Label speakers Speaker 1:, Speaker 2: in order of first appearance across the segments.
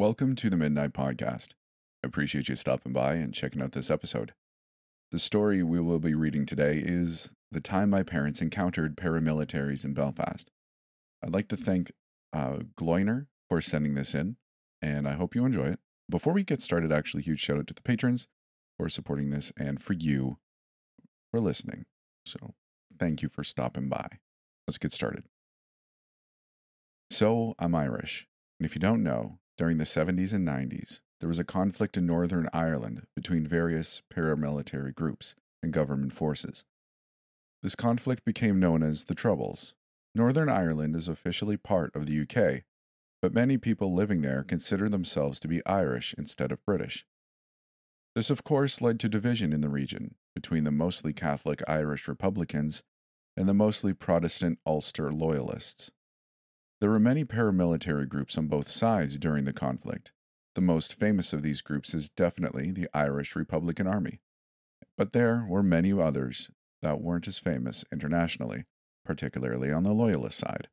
Speaker 1: Welcome to the Midnight Podcast. I appreciate you stopping by and checking out this episode. The story we will be reading today is The Time My Parents Encountered Paramilitaries in Belfast. I'd like to thank uh, Gloiner for sending this in, and I hope you enjoy it. Before we get started, actually, huge shout out to the patrons for supporting this and for you for listening. So, thank you for stopping by. Let's get started. So, I'm Irish, and if you don't know, during the 70s and 90s, there was a conflict in Northern Ireland between various paramilitary groups and government forces. This conflict became known as the Troubles. Northern Ireland is officially part of the UK, but many people living there consider themselves to be Irish instead of British. This, of course, led to division in the region between the mostly Catholic Irish Republicans and the mostly Protestant Ulster Loyalists. There were many paramilitary groups on both sides during the conflict. The most famous of these groups is definitely the Irish Republican Army. But there were many others that weren't as famous internationally, particularly on the Loyalist side.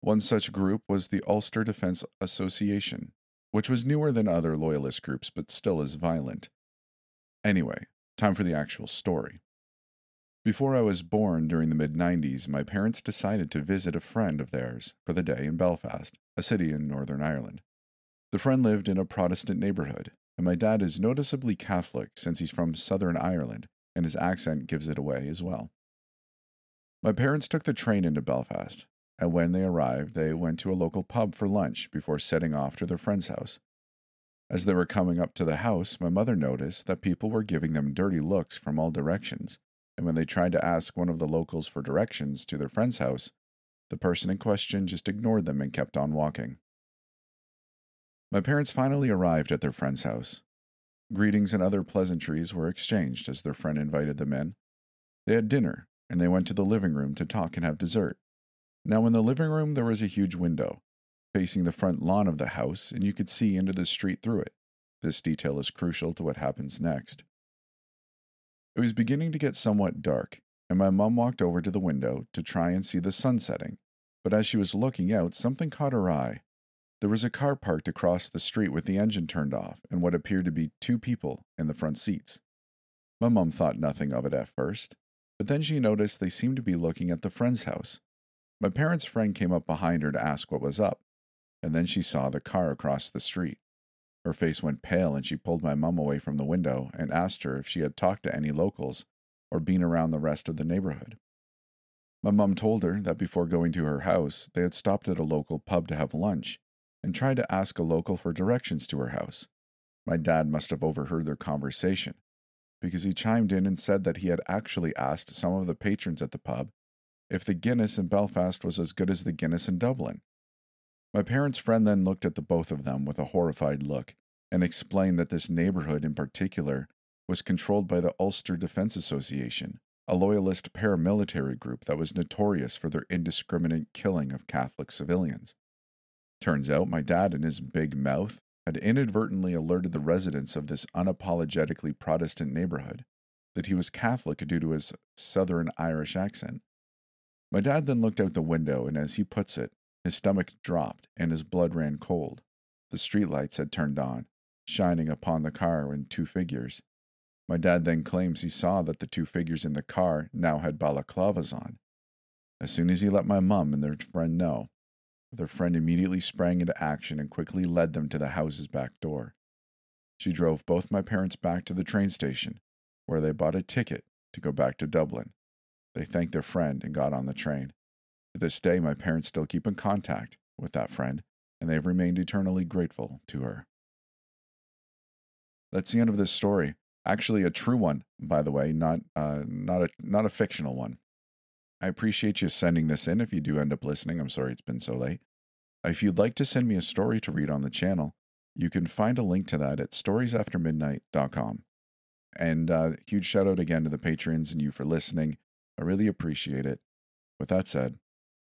Speaker 1: One such group was the Ulster Defence Association, which was newer than other Loyalist groups but still as violent. Anyway, time for the actual story. Before I was born during the mid 90s, my parents decided to visit a friend of theirs for the day in Belfast, a city in Northern Ireland. The friend lived in a Protestant neighborhood, and my dad is noticeably Catholic since he's from Southern Ireland, and his accent gives it away as well. My parents took the train into Belfast, and when they arrived, they went to a local pub for lunch before setting off to their friend's house. As they were coming up to the house, my mother noticed that people were giving them dirty looks from all directions and when they tried to ask one of the locals for directions to their friend's house, the person in question just ignored them and kept on walking. My parents finally arrived at their friend's house. Greetings and other pleasantries were exchanged as their friend invited them in. They had dinner, and they went to the living room to talk and have dessert. Now, in the living room, there was a huge window facing the front lawn of the house, and you could see into the street through it. This detail is crucial to what happens next. It was beginning to get somewhat dark, and my mum walked over to the window to try and see the sun setting. But as she was looking out, something caught her eye. There was a car parked across the street with the engine turned off and what appeared to be two people in the front seats. My mum thought nothing of it at first, but then she noticed they seemed to be looking at the friend's house. My parents' friend came up behind her to ask what was up, and then she saw the car across the street. Her face went pale and she pulled my mum away from the window and asked her if she had talked to any locals or been around the rest of the neighborhood. My mum told her that before going to her house, they had stopped at a local pub to have lunch and tried to ask a local for directions to her house. My dad must have overheard their conversation because he chimed in and said that he had actually asked some of the patrons at the pub if the Guinness in Belfast was as good as the Guinness in Dublin. My parents' friend then looked at the both of them with a horrified look and explained that this neighborhood in particular was controlled by the Ulster Defence Association, a loyalist paramilitary group that was notorious for their indiscriminate killing of Catholic civilians. Turns out my dad, in his big mouth, had inadvertently alerted the residents of this unapologetically Protestant neighborhood that he was Catholic due to his Southern Irish accent. My dad then looked out the window, and as he puts it, his stomach dropped and his blood ran cold. The streetlights had turned on, shining upon the car and two figures. My dad then claims he saw that the two figures in the car now had balaclavas on. As soon as he let my mum and their friend know, their friend immediately sprang into action and quickly led them to the house's back door. She drove both my parents back to the train station, where they bought a ticket to go back to Dublin. They thanked their friend and got on the train. To this day, my parents still keep in contact with that friend, and they have remained eternally grateful to her. That's the end of this story. Actually, a true one, by the way, not uh, not a not a fictional one. I appreciate you sending this in. If you do end up listening, I'm sorry it's been so late. If you'd like to send me a story to read on the channel, you can find a link to that at storiesaftermidnight.com. And uh, huge shout out again to the patrons and you for listening. I really appreciate it. With that said,